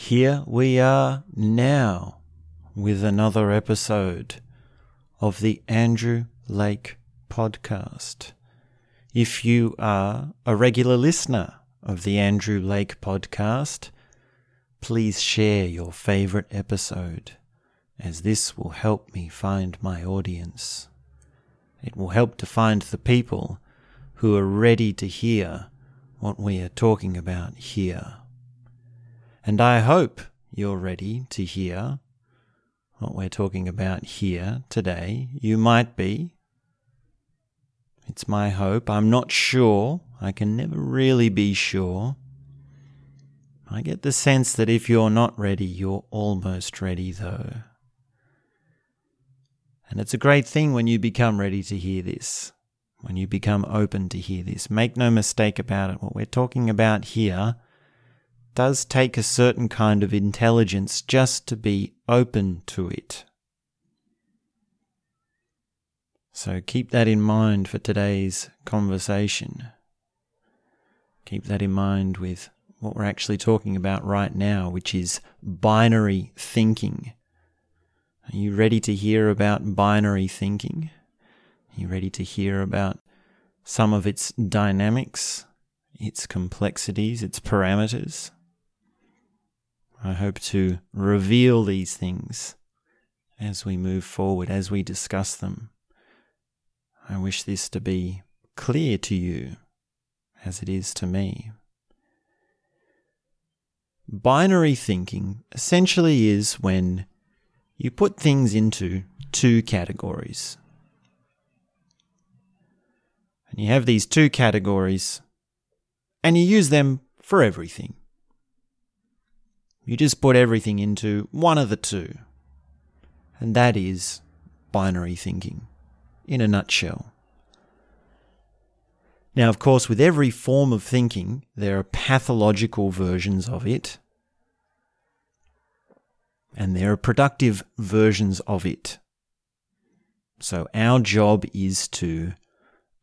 Here we are now with another episode of the Andrew Lake podcast. If you are a regular listener of the Andrew Lake podcast, please share your favorite episode, as this will help me find my audience. It will help to find the people who are ready to hear what we are talking about here. And I hope you're ready to hear what we're talking about here today. You might be. It's my hope. I'm not sure. I can never really be sure. I get the sense that if you're not ready, you're almost ready, though. And it's a great thing when you become ready to hear this, when you become open to hear this. Make no mistake about it. What we're talking about here does take a certain kind of intelligence just to be open to it. So keep that in mind for today's conversation. Keep that in mind with what we're actually talking about right now, which is binary thinking. Are you ready to hear about binary thinking? Are you ready to hear about some of its dynamics, its complexities, its parameters? I hope to reveal these things as we move forward, as we discuss them. I wish this to be clear to you as it is to me. Binary thinking essentially is when you put things into two categories. And you have these two categories and you use them for everything. You just put everything into one of the two. And that is binary thinking, in a nutshell. Now, of course, with every form of thinking, there are pathological versions of it, and there are productive versions of it. So, our job is to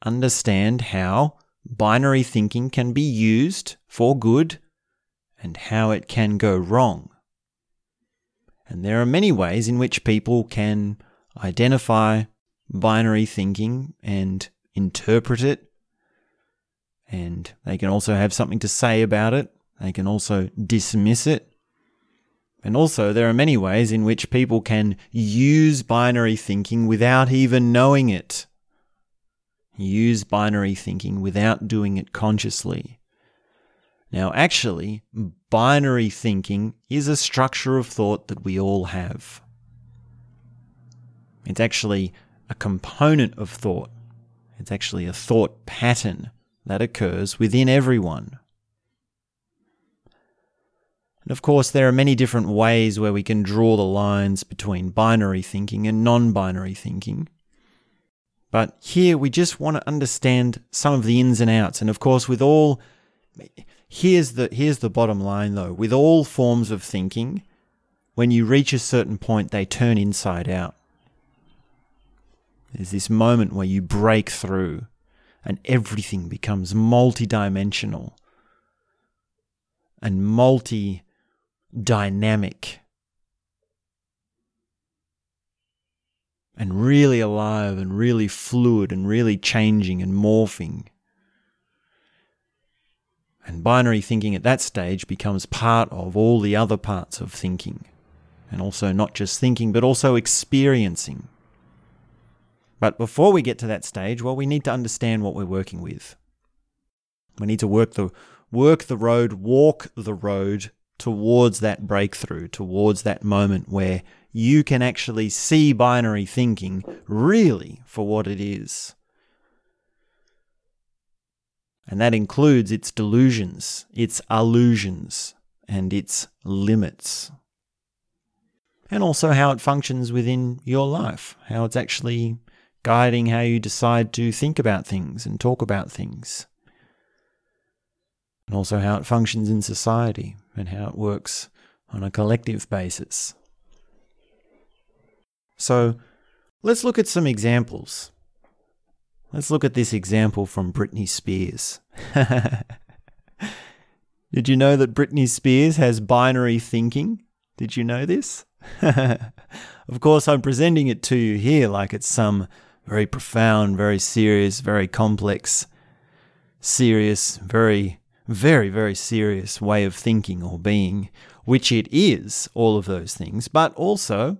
understand how binary thinking can be used for good and how it can go wrong. And there are many ways in which people can identify binary thinking and interpret it. And they can also have something to say about it. They can also dismiss it. And also, there are many ways in which people can use binary thinking without even knowing it. Use binary thinking without doing it consciously. Now, actually, binary thinking is a structure of thought that we all have. It's actually a component of thought. It's actually a thought pattern that occurs within everyone. And of course, there are many different ways where we can draw the lines between binary thinking and non binary thinking. But here we just want to understand some of the ins and outs. And of course, with all Here's the here's the bottom line though. With all forms of thinking, when you reach a certain point, they turn inside out. There's this moment where you break through and everything becomes multidimensional and multi dynamic and really alive and really fluid and really changing and morphing. And binary thinking at that stage becomes part of all the other parts of thinking. And also not just thinking, but also experiencing. But before we get to that stage, well, we need to understand what we're working with. We need to work the, work the road, walk the road towards that breakthrough, towards that moment where you can actually see binary thinking really for what it is. And that includes its delusions, its illusions, and its limits. And also how it functions within your life, how it's actually guiding how you decide to think about things and talk about things. And also how it functions in society and how it works on a collective basis. So, let's look at some examples Let's look at this example from Britney Spears. Did you know that Britney Spears has binary thinking? Did you know this? of course, I'm presenting it to you here like it's some very profound, very serious, very complex, serious, very, very, very serious way of thinking or being, which it is, all of those things, but also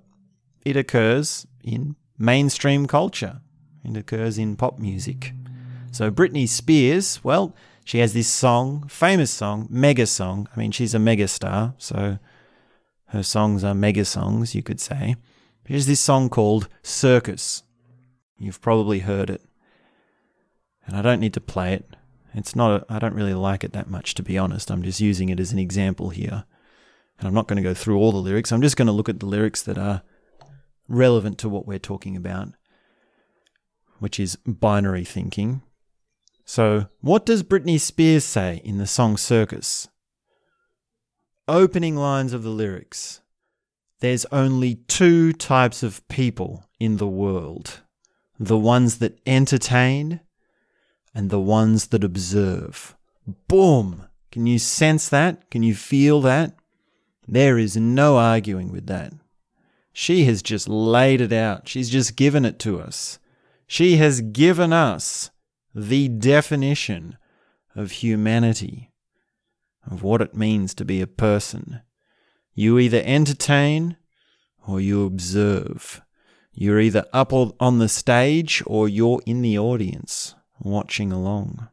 it occurs in mainstream culture, it occurs in pop music. So Britney Spears, well, she has this song, famous song, mega song. I mean, she's a mega star, so her songs are mega songs, you could say. Here's this song called Circus. You've probably heard it. And I don't need to play it. It's not, I don't really like it that much, to be honest. I'm just using it as an example here. And I'm not going to go through all the lyrics. I'm just going to look at the lyrics that are relevant to what we're talking about, which is binary thinking. So, what does Britney Spears say in the song Circus? Opening lines of the lyrics There's only two types of people in the world the ones that entertain and the ones that observe. Boom! Can you sense that? Can you feel that? There is no arguing with that. She has just laid it out. She's just given it to us. She has given us the definition of humanity, of what it means to be a person. You either entertain or you observe. You're either up on the stage or you're in the audience watching along.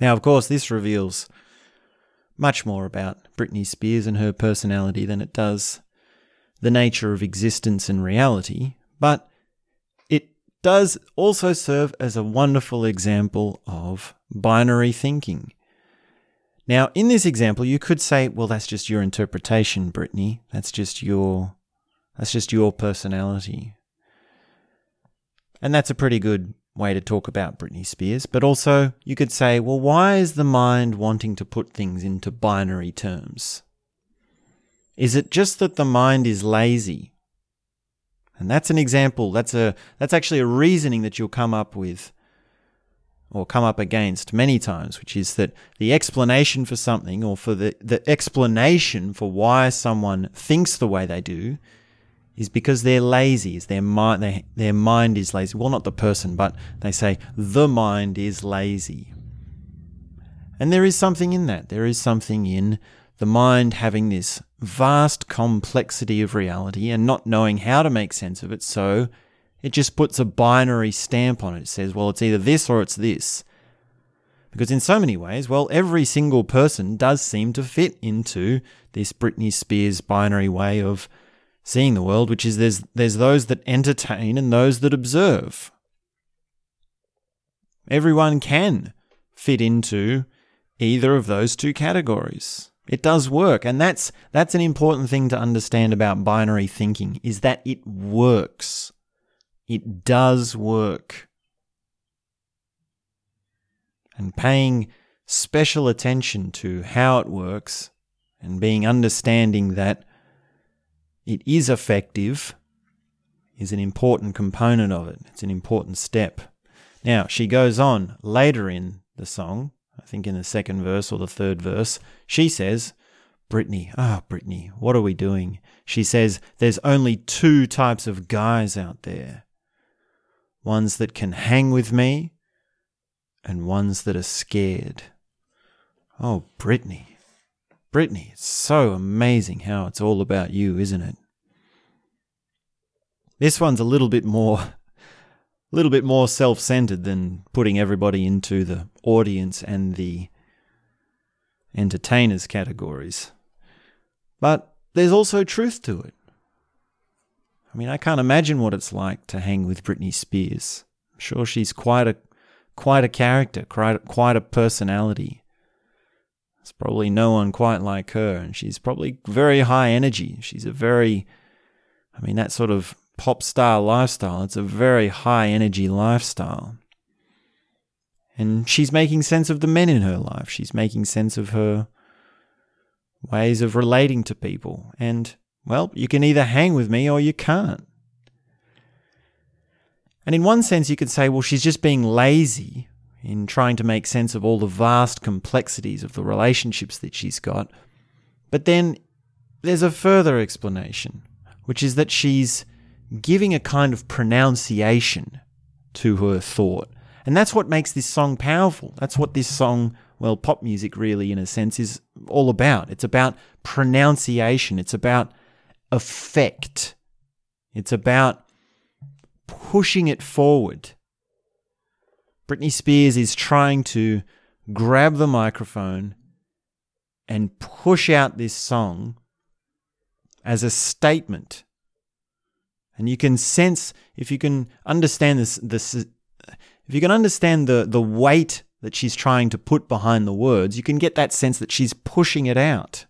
Now, of course, this reveals much more about Britney Spears and her personality than it does the nature of existence and reality, but does also serve as a wonderful example of binary thinking. Now, in this example, you could say, well, that's just your interpretation, Britney. That's just your that's just your personality. And that's a pretty good way to talk about Britney Spears. But also, you could say, well, why is the mind wanting to put things into binary terms? Is it just that the mind is lazy and that's an example. That's a that's actually a reasoning that you'll come up with or come up against many times, which is that the explanation for something or for the, the explanation for why someone thinks the way they do is because they're lazy, is their mind their, their mind is lazy. Well not the person, but they say the mind is lazy. And there is something in that. There is something in the mind having this vast complexity of reality and not knowing how to make sense of it. So it just puts a binary stamp on it. It says, well, it's either this or it's this. Because in so many ways, well, every single person does seem to fit into this Britney Spears binary way of seeing the world, which is there's there's those that entertain and those that observe. Everyone can fit into either of those two categories. It does work, and that's that's an important thing to understand about binary thinking is that it works. It does work. And paying special attention to how it works and being understanding that it is effective is an important component of it. It's an important step. Now, she goes on later in the song I think in the second verse or the third verse, she says, Britney, ah, oh, Britney, what are we doing? She says, There's only two types of guys out there ones that can hang with me and ones that are scared. Oh, Britney. Britney, it's so amazing how it's all about you, isn't it? This one's a little bit more little bit more self centered than putting everybody into the audience and the entertainers categories. But there's also truth to it. I mean, I can't imagine what it's like to hang with Britney Spears. I'm sure she's quite a quite a character, quite quite a personality. There's probably no one quite like her, and she's probably very high energy. She's a very, I mean, that sort of pop star lifestyle. It's a very high energy lifestyle. And she's making sense of the men in her life. She's making sense of her ways of relating to people. And, well, you can either hang with me or you can't. And in one sense, you could say, well, she's just being lazy. in trying to make sense of all the vast complexities of the relationships that she's got. But then there's a further explanation, which is that she's giving a kind of pronunciation to her thought. And that's what makes this song powerful. That's what this song, well, pop music really, in a sense, is all about. It's about pronunciation, it's about effect, it's about pushing it forward. Britney Spears is trying to grab the microphone and push out this song as a statement. And you can sense, if you can understand this, this if you can understand the, the weight that she's trying to put behind the words, you can get that sense that she's pushing it out.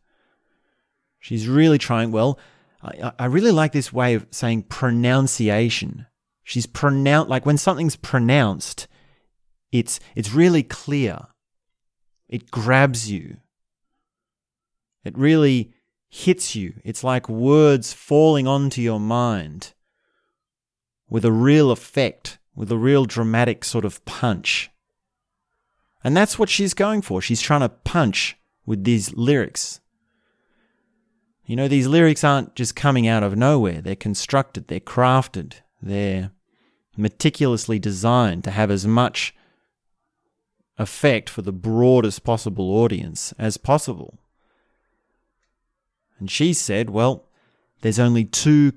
She's really trying, well, I, I really like this way of saying pronunciation. She's pronounced, like when something's pronounced, it's, it's really clear. It grabs you. It really hits you. It's like words falling onto your mind with a real effect, with a real dramatic sort of punch. And that's what she's going for. She's trying to punch with these lyrics. You know, these lyrics aren't just coming out of nowhere. They're constructed, they're crafted, they're meticulously designed to have as much effect for the broadest possible audience as possible. And she said, Well, there's only two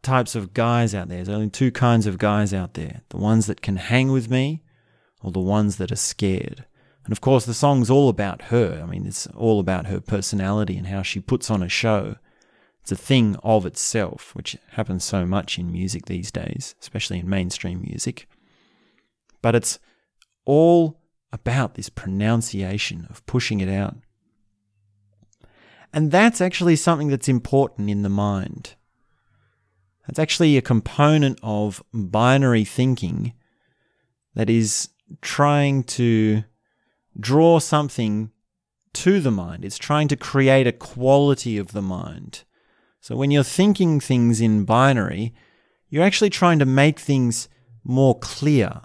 types of guys out there. There's only two kinds of guys out there the ones that can hang with me or the ones that are scared. And of course, the song's all about her. I mean, it's all about her personality and how she puts on a show. It's a thing of itself, which happens so much in music these days, especially in mainstream music. But it's all about this pronunciation of pushing it out. And that's actually something that's important in the mind. That's actually a component of binary thinking that is trying to draw something to the mind. It's trying to create a quality of the mind. So when you're thinking things in binary, you're actually trying to make things more clear,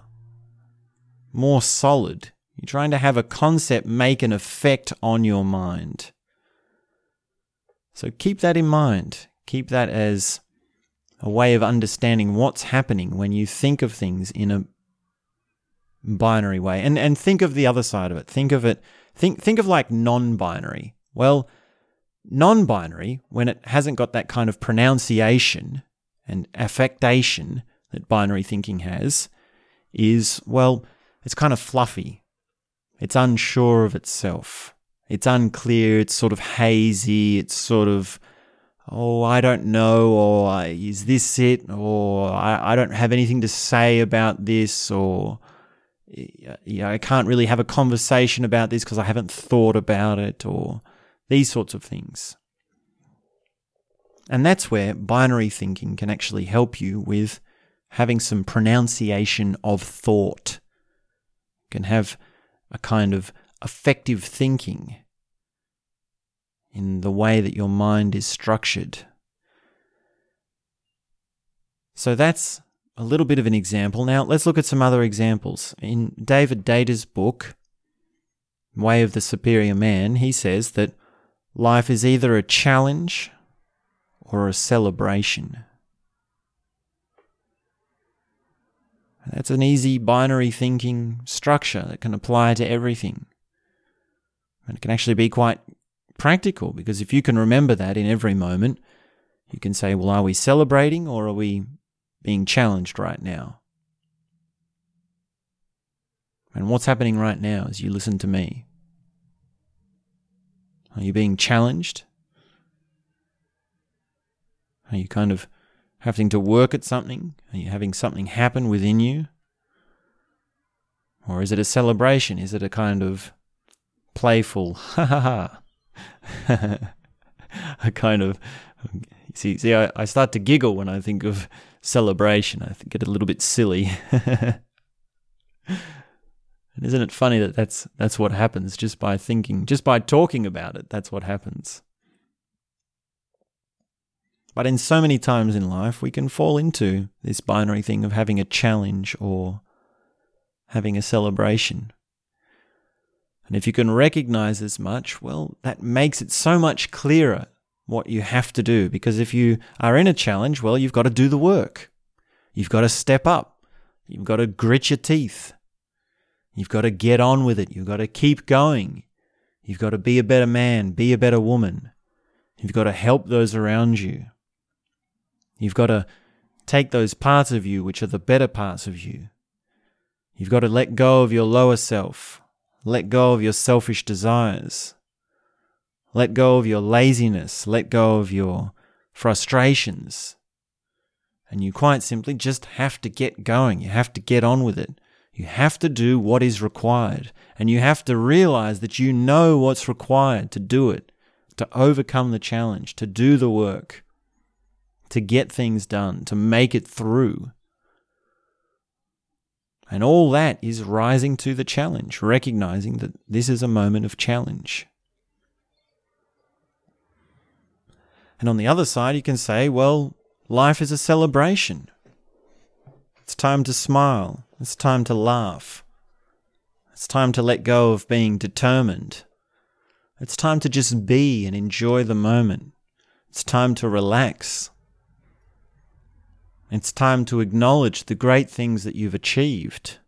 more solid. You're trying to have a concept make an effect on your mind. So keep that in mind. Keep that as a way of understanding what's happening when you think of things in a binary way. And and think of the other side of it. Think of it think think of like non-binary. Well, non-binary when it hasn't got that kind of pronunciation and affectation that binary thinking has is well, it's kind of fluffy. It's unsure of itself. It's unclear, it's sort of hazy, it's sort of, oh, I don't know, or is this it, or I, I don't have anything to say about this, or I can't really have a conversation about this because I haven't thought about it, or these sorts of things. And that's where binary thinking can actually help you with having some pronunciation of thought. You can have a kind of effective thinking in the way that your mind is structured. So that's a little bit of an example. Now let's look at some other examples. In David Deida's book, Way of the Superior Man, he says that life is either a challenge or a celebration. That's an easy binary thinking structure that can apply to everything. And it can actually be quite practical because if you can remember that in every moment, you can say, well, are we celebrating or are we being challenged right now? And what's happening right now as you listen to me? Are you being challenged? Are you kind of having to work at something? Are you having something happen within you? Or is it a celebration? Is it a kind of playful, ha ha ha, a kind of, see, see, I, I start to giggle when I think of celebration. I get a little bit silly. and isn't it funny that that's that's what happens just by thinking, just by talking about it? That's what happens. But in so many times in life, we can fall into this binary thing of having a challenge or having a celebration. And if you can recognize as much, well, that makes it so much clearer what you have to do. Because if you are in a challenge, well, you've got to do the work. You've got to step up. You've got to grit your teeth. You've got to get on with it. You've got to keep going. You've got to be a better man, be a better woman. You've got to help those around you. You've got to take those parts of you which are the better parts of you. You've got to let go of your lower self, let go of your selfish desires, let go of your laziness, let go of your frustrations. And you quite simply just have to get going. You have to get on with it. You have to do what is required. And you have to realize that you know what's required to do it, to overcome the challenge, to do the work, to get things done, to make it through. And all that is rising to the challenge, recognizing that this is a moment of challenge. And on the other side, you can say, well, life is a celebration. It's time to smile. It's time to laugh. It's time to let go of being determined. It's time to just be and enjoy the moment. It's time to relax. It's time to acknowledge the great things that you've achieved.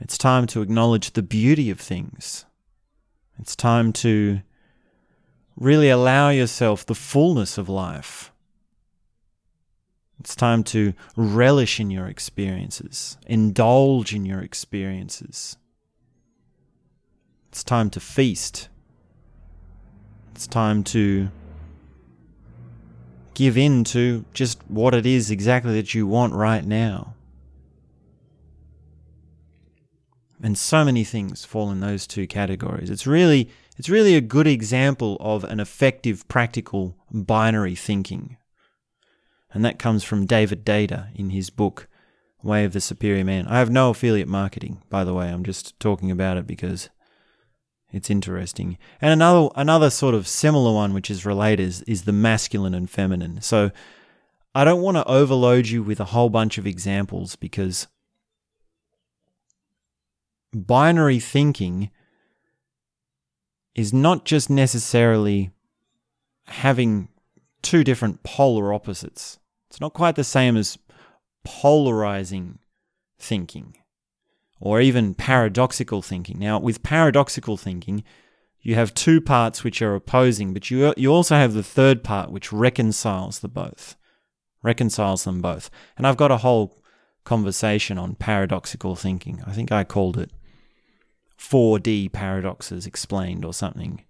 It's time to acknowledge the beauty of things. It's time to really allow yourself the fullness of life. It's time to relish in your experiences, indulge in your experiences. It's time to feast. It's time to give in to just what it is exactly that you want right now. And so many things fall in those two categories. It's really it's really a good example of an effective practical binary thinking and that comes from David Deida in his book Way of the Superior Man. I have no affiliate marketing, by the way. I'm just talking about it because it's interesting. And another another sort of similar one which is related is, is the masculine and feminine. So I don't want to overload you with a whole bunch of examples because binary thinking is not just necessarily having two different polar opposites. It's not quite the same as polarizing thinking or even paradoxical thinking. Now, with paradoxical thinking, you have two parts which are opposing, but you, you also have the third part which reconciles the both, reconciles them both. And I've got a whole conversation on paradoxical thinking. I think I called it 4D paradoxes explained or something.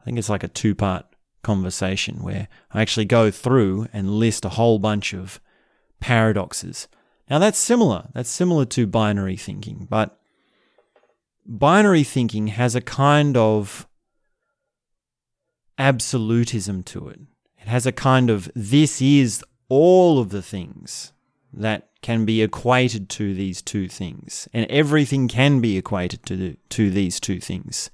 I think it's like a two part conversation where I actually go through and list a whole bunch of paradoxes. Now that's similar. That's similar to binary thinking, but binary thinking has a kind of absolutism to it. It has a kind of this is all of the things that can be equated to these two things, and everything can be equated to, the, to these two things.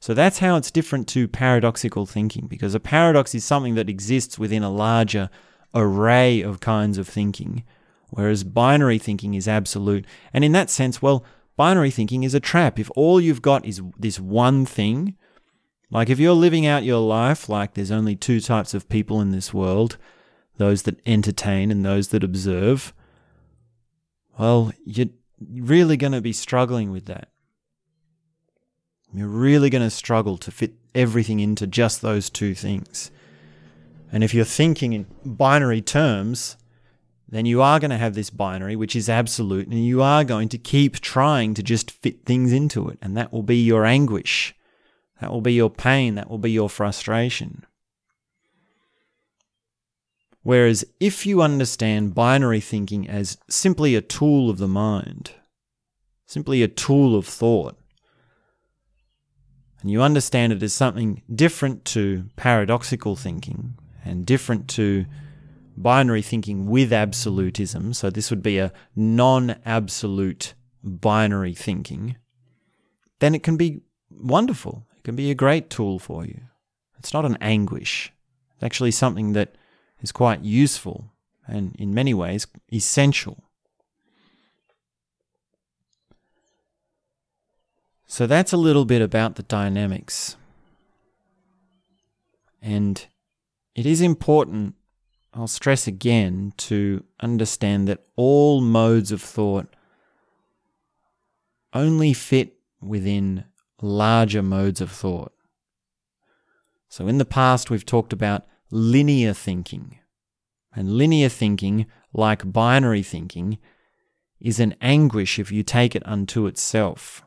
So that's how it's different to paradoxical thinking, because a paradox is something that exists within a larger array of kinds of thinking, whereas binary thinking is absolute. And in that sense, well, binary thinking is a trap. If all you've got is this one thing, like if you're living out your life like there's only two types of people in this world those that entertain and those that observe, well, you're really going to be struggling with that. You're really going to struggle to fit everything into just those two things. And if you're thinking in binary terms, then you are going to have this binary, which is absolute, and you are going to keep trying to just fit things into it. And that will be your anguish. That will be your pain. That will be your frustration. Whereas if you understand binary thinking as simply a tool of the mind, simply a tool of thought, and you understand it as something different to paradoxical thinking and different to binary thinking with absolutism, so this would be a non absolute binary thinking, then it can be wonderful. It can be a great tool for you. It's not an anguish, it's actually something that is quite useful and, in many ways, essential. So that's a little bit about the dynamics. And it is important, I'll stress again, to understand that all modes of thought only fit within larger modes of thought. So in the past, we've talked about linear thinking. And linear thinking, like binary thinking, is an anguish if you take it unto itself.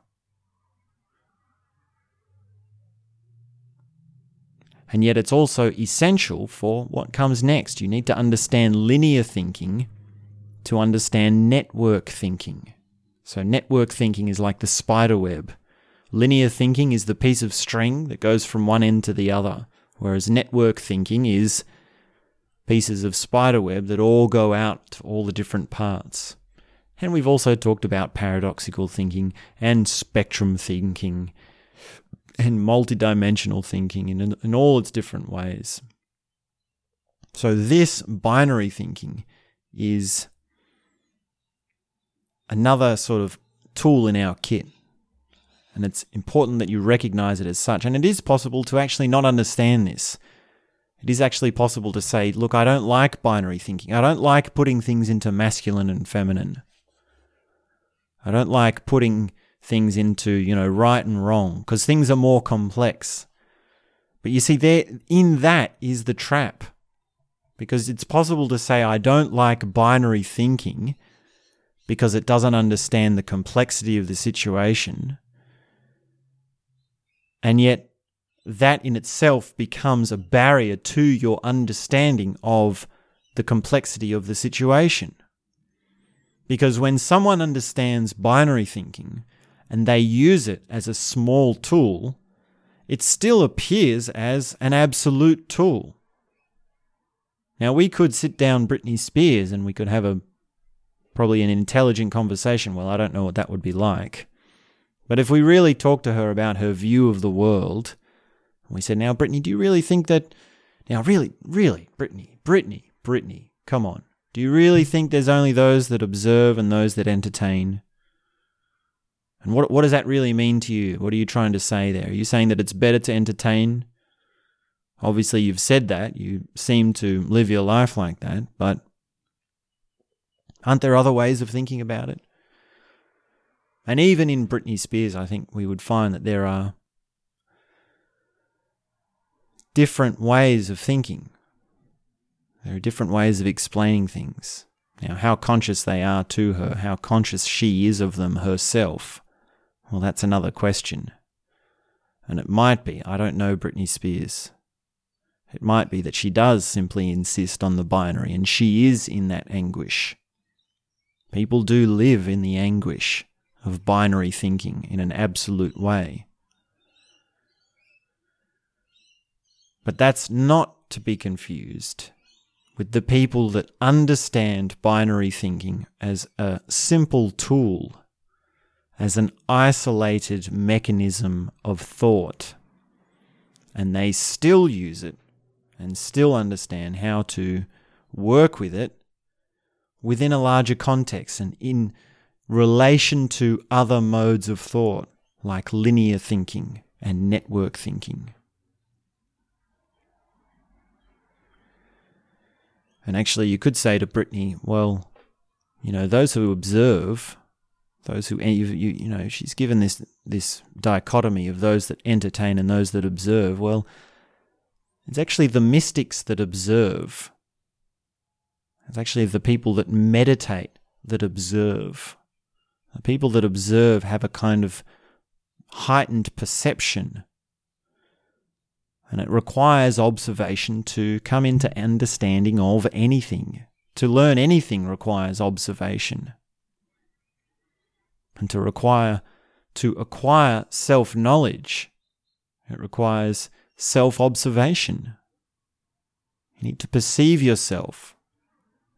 And yet, it's also essential for what comes next. You need to understand linear thinking to understand network thinking. So, network thinking is like the spider web. Linear thinking is the piece of string that goes from one end to the other, whereas network thinking is pieces of spider web that all go out to all the different parts. And we've also talked about paradoxical thinking and spectrum thinking and multidimensional thinking in, in all its different ways. So, this binary thinking is another sort of tool in our kit. And it's important that you recognize it as such. And it is possible to actually not understand this. It is actually possible to say, look, I don't like binary thinking. I don't like putting things into masculine and feminine. I don't like putting things into, you know, right and wrong because things are more complex. But you see, there in that is the trap. Because it's possible to say, I don't like binary thinking because it doesn't understand the complexity of the situation. And yet, that in itself becomes a barrier to your understanding of the complexity of the situation. Because when someone understands binary thinking and they use it as a small tool, it still appears as an absolute tool. Now, we could sit down Britney Spears and we could have a probably an intelligent conversation. Well, I don't know what that would be like. But if we really talk to her about her view of the world, we said, Now, Britney, do you really think that. Now, really, really, Britney, Britney, Britney, come on. Do you really think there's only those that observe and those that entertain? And what, what does that really mean to you? What are you trying to say there? Are you saying that it's better to entertain? Obviously, you've said that. You seem to live your life like that. But aren't there other ways of thinking about it? And even in Britney Spears, I think we would find that there are different ways of thinking. There are different ways of explaining things. Now, how conscious they are to her, how conscious she is of them herself, well, that's another question. And it might be, I don't know Britney Spears. It might be that she does simply insist on the binary and she is in that anguish. People do live in the anguish of binary thinking in an absolute way. But that's not to be confused with the people that understand binary thinking as a simple tool as an isolated mechanism of thought. And they still use it and still understand how to work with it within a larger context and in relation to other modes of thought like linear thinking and network thinking. And actually, you could say to Britney, well, you know, those who observe those who you, you, know she's given this this dichotomy of those that entertain and those that observe. Well it's actually the mystics that observe. It's actually the people that meditate that observe. The people that observe have a kind of heightened perception. And it requires observation to come into understanding of anything. To learn anything requires observation and to require to acquire self knowledge. It requires self observation. You need to perceive yourself,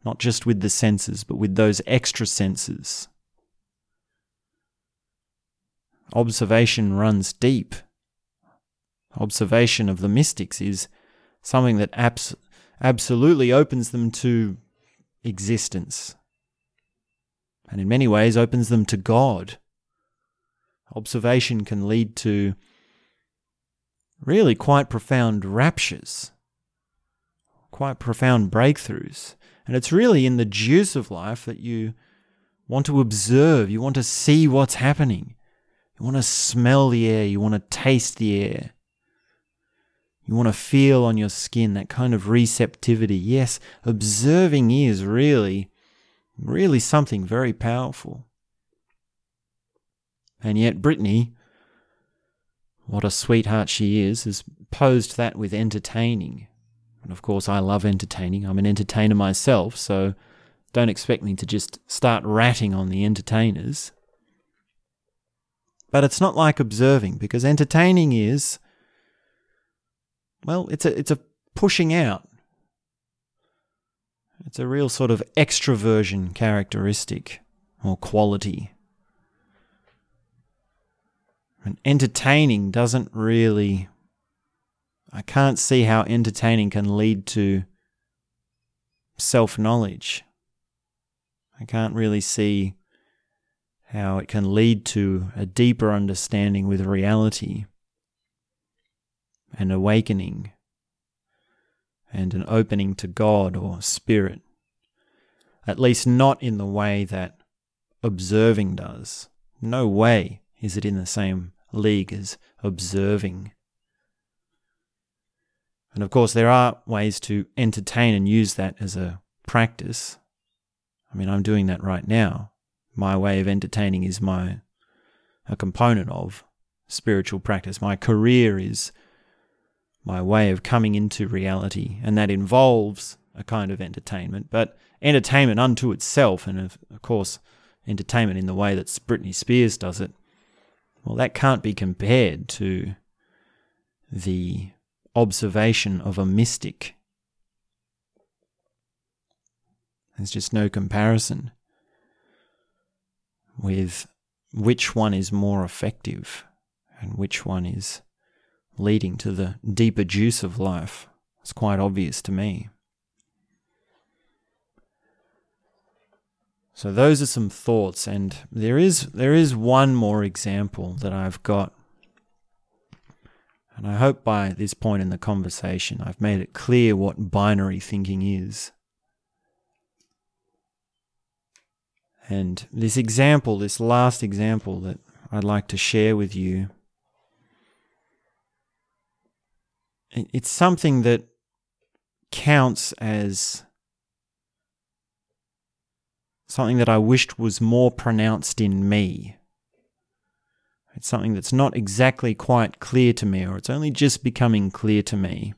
not just with the senses, but with those extra senses. Observation runs deep. Observation of the mystics is something that abs- absolutely opens them to existence and in many ways opens them to God. Observation can lead to really quite profound raptures, quite profound breakthroughs. And it's really in the juice of life that you want to observe, you want to see what's happening, you want to smell the air, you want to taste the air. You want to feel on your skin that kind of receptivity. Yes, observing is really, really something very powerful. And yet, Britney, what a sweetheart she is, has posed that with entertaining. And of course, I love entertaining. I'm an entertainer myself, so don't expect me to just start ratting on the entertainers. But it's not like observing, because entertaining is, well, it's a, it's a pushing out. It's a real sort of extroversion characteristic or quality. And entertaining doesn't really. I can't see how entertaining can lead to self knowledge. I can't really see how it can lead to a deeper understanding with reality and awakening and an opening to God or Spirit. At least not in the way that observing does. No way is it in the same league as observing. And of course, there are ways to entertain and use that as a practice. I mean, I'm doing that right now. My way of entertaining is my a component of spiritual practice. My career is my way of coming into reality, and that involves a kind of entertainment, but entertainment unto itself, and of, of course, entertainment in the way that Britney Spears does it, well, that can't be compared to the observation of a mystic. There's just no comparison with which one is more effective and which one is leading to the deeper juice of life. It's quite obvious to me. So those are some thoughts, and there is there is one more example that I've got, and I hope by this point in the conversation I've made it clear what binary thinking is. And this example, this last example that I'd like to share with you, it's something that counts as something that I wished was more pronounced in me. It's something that's not exactly quite clear to me, or it's only just becoming clear to me.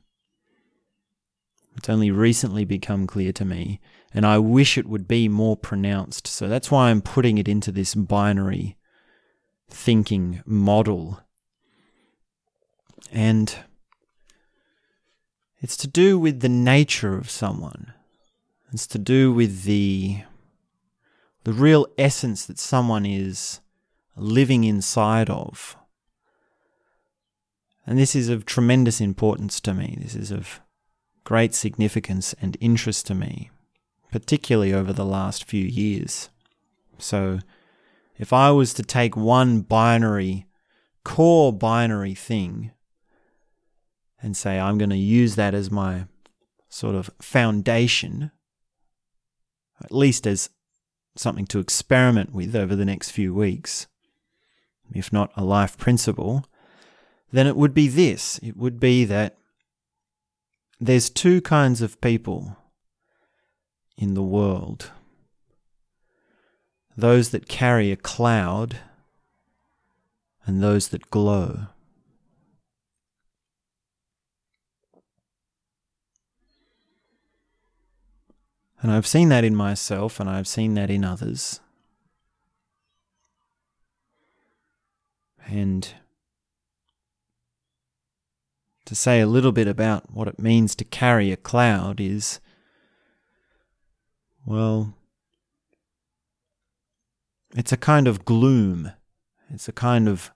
It's only recently become clear to me, and I wish it would be more pronounced. So that's why I'm putting it into this binary thinking model. And it's to do with the nature of someone. It's to do with the the real essence that someone is living inside of. And this is of tremendous importance to me. This is of great significance and interest to me, particularly over the last few years. So, if I was to take one binary, core binary thing, and say, I'm going to use that as my sort of foundation, at least as something to experiment with over the next few weeks, if not a life principle, then it would be this it would be that there's two kinds of people in the world those that carry a cloud and those that glow. And I've seen that in myself and I've seen that in others. And to say a little bit about what it means to carry a cloud is, well, it's a kind of gloom. It's a kind of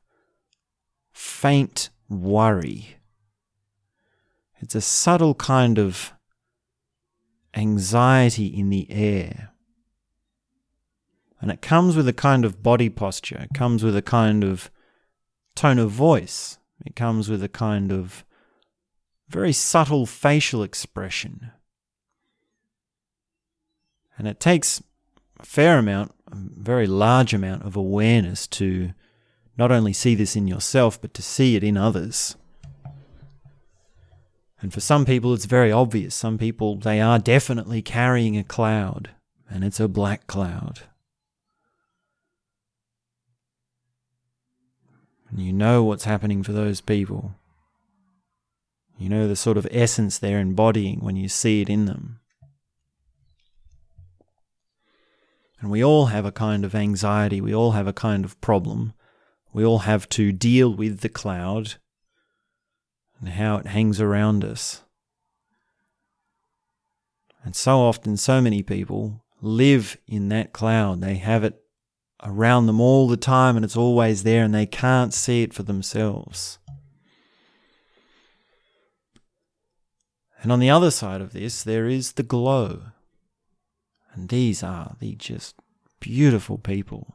faint worry. It's a subtle kind of anxiety in the air. And it comes with a kind of body posture, it comes with a kind of tone of voice. It comes with a kind of very subtle facial expression. And it takes a fair amount, a very large amount of awareness to not only see this in yourself, but to see it in others. And for some people, it's very obvious. Some people, they are definitely carrying a cloud, and it's a black cloud. And you know what's happening for those people. You know the sort of essence they're embodying when you see it in them. And we all have a kind of anxiety, we all have a kind of problem. We all have to deal with the cloud and how it hangs around us. And so often, so many people live in that cloud. They have it around them all the time and it's always there and they can't see it for themselves. And on the other side of this, there is the glow. And these are the just beautiful people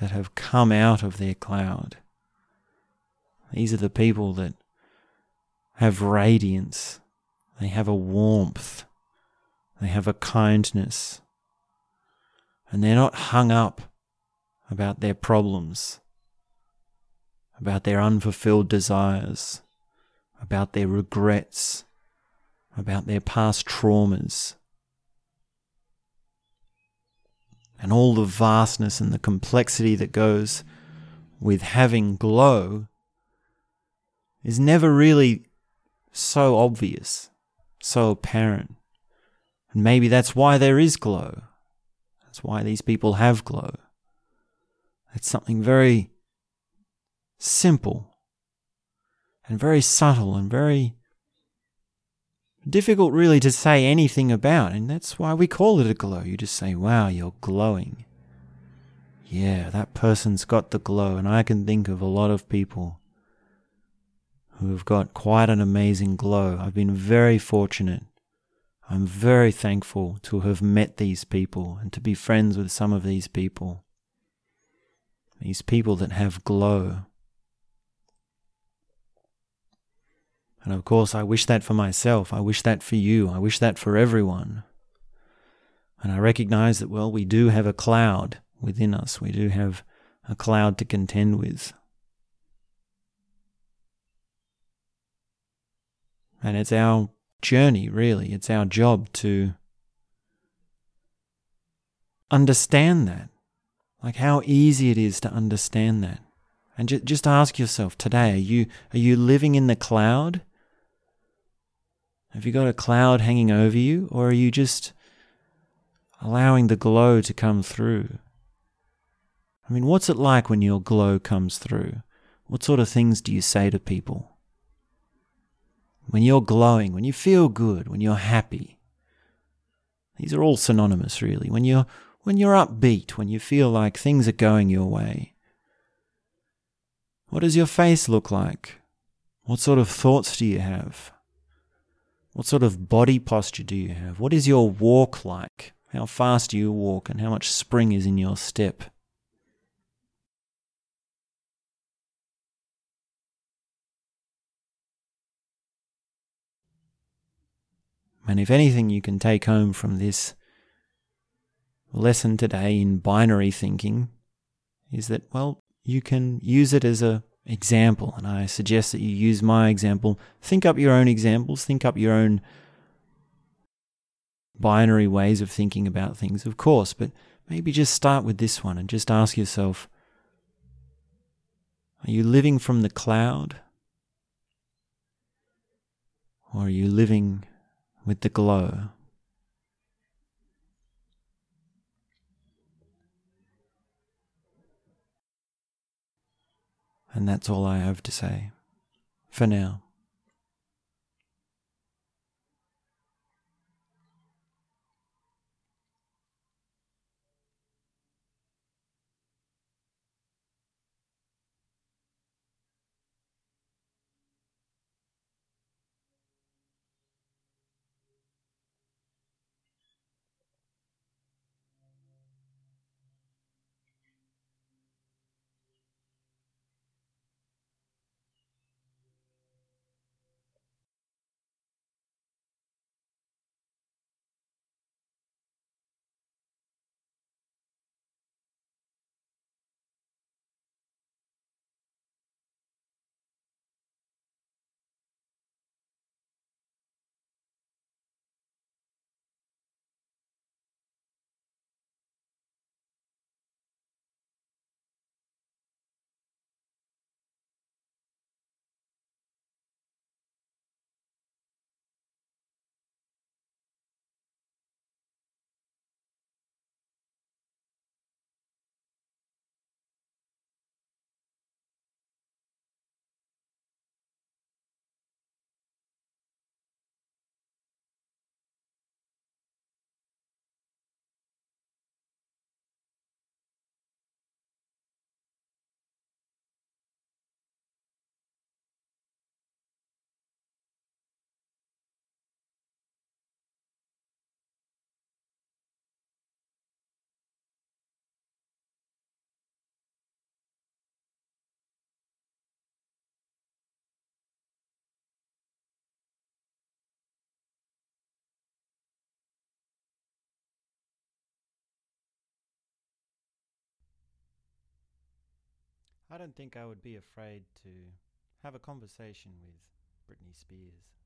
that have come out of their cloud. These are the people that have radiance, they have a warmth, they have a kindness, and they're not hung up about their problems, about their unfulfilled desires, about their regrets, about their past traumas. And all the vastness and the complexity that goes with having glow is never really so obvious, so apparent. And maybe that's why there is glow. That's why these people have glow. It's something very simple and very subtle and very difficult, really, to say anything about. And that's why we call it a glow. You just say, wow, you're glowing. Yeah, that person's got the glow. And I can think of a lot of people who have got quite an amazing glow. I've been very fortunate. I'm very thankful to have met these people and to be friends with some of these people. These people that have glow. And of course, I wish that for myself. I wish that for you. I wish that for everyone. And I recognize that, well, we do have a cloud within us. We do have a cloud to contend with. And it's our journey, really. It's our job to understand that. Like how easy it is to understand that. And ju- just ask yourself today, are you, are you living in the cloud? Have you got a cloud hanging over you? Or are you just allowing the glow to come through? I mean, what's it like when your glow comes through? What sort of things do you say to people? When you're glowing, when you feel good, when you're happy. These are all synonymous, really. When you're, when you're upbeat, when you feel like things are going your way. What does your face look like? What sort of thoughts do you have? What sort of body posture do you have? What is your walk like? How fast do you walk and how much spring is in your step? And if anything you can take home from this lesson today in binary thinking is that, well, you can use it as a example. And I suggest that you use my example. Think up your own examples, think up your own binary ways of thinking about things, of course, but maybe just start with this one and just ask yourself Are you living from the cloud? Or are you living with the glow. And that's all I have to say for now. I don't think I would be afraid to have a conversation with Britney Spears.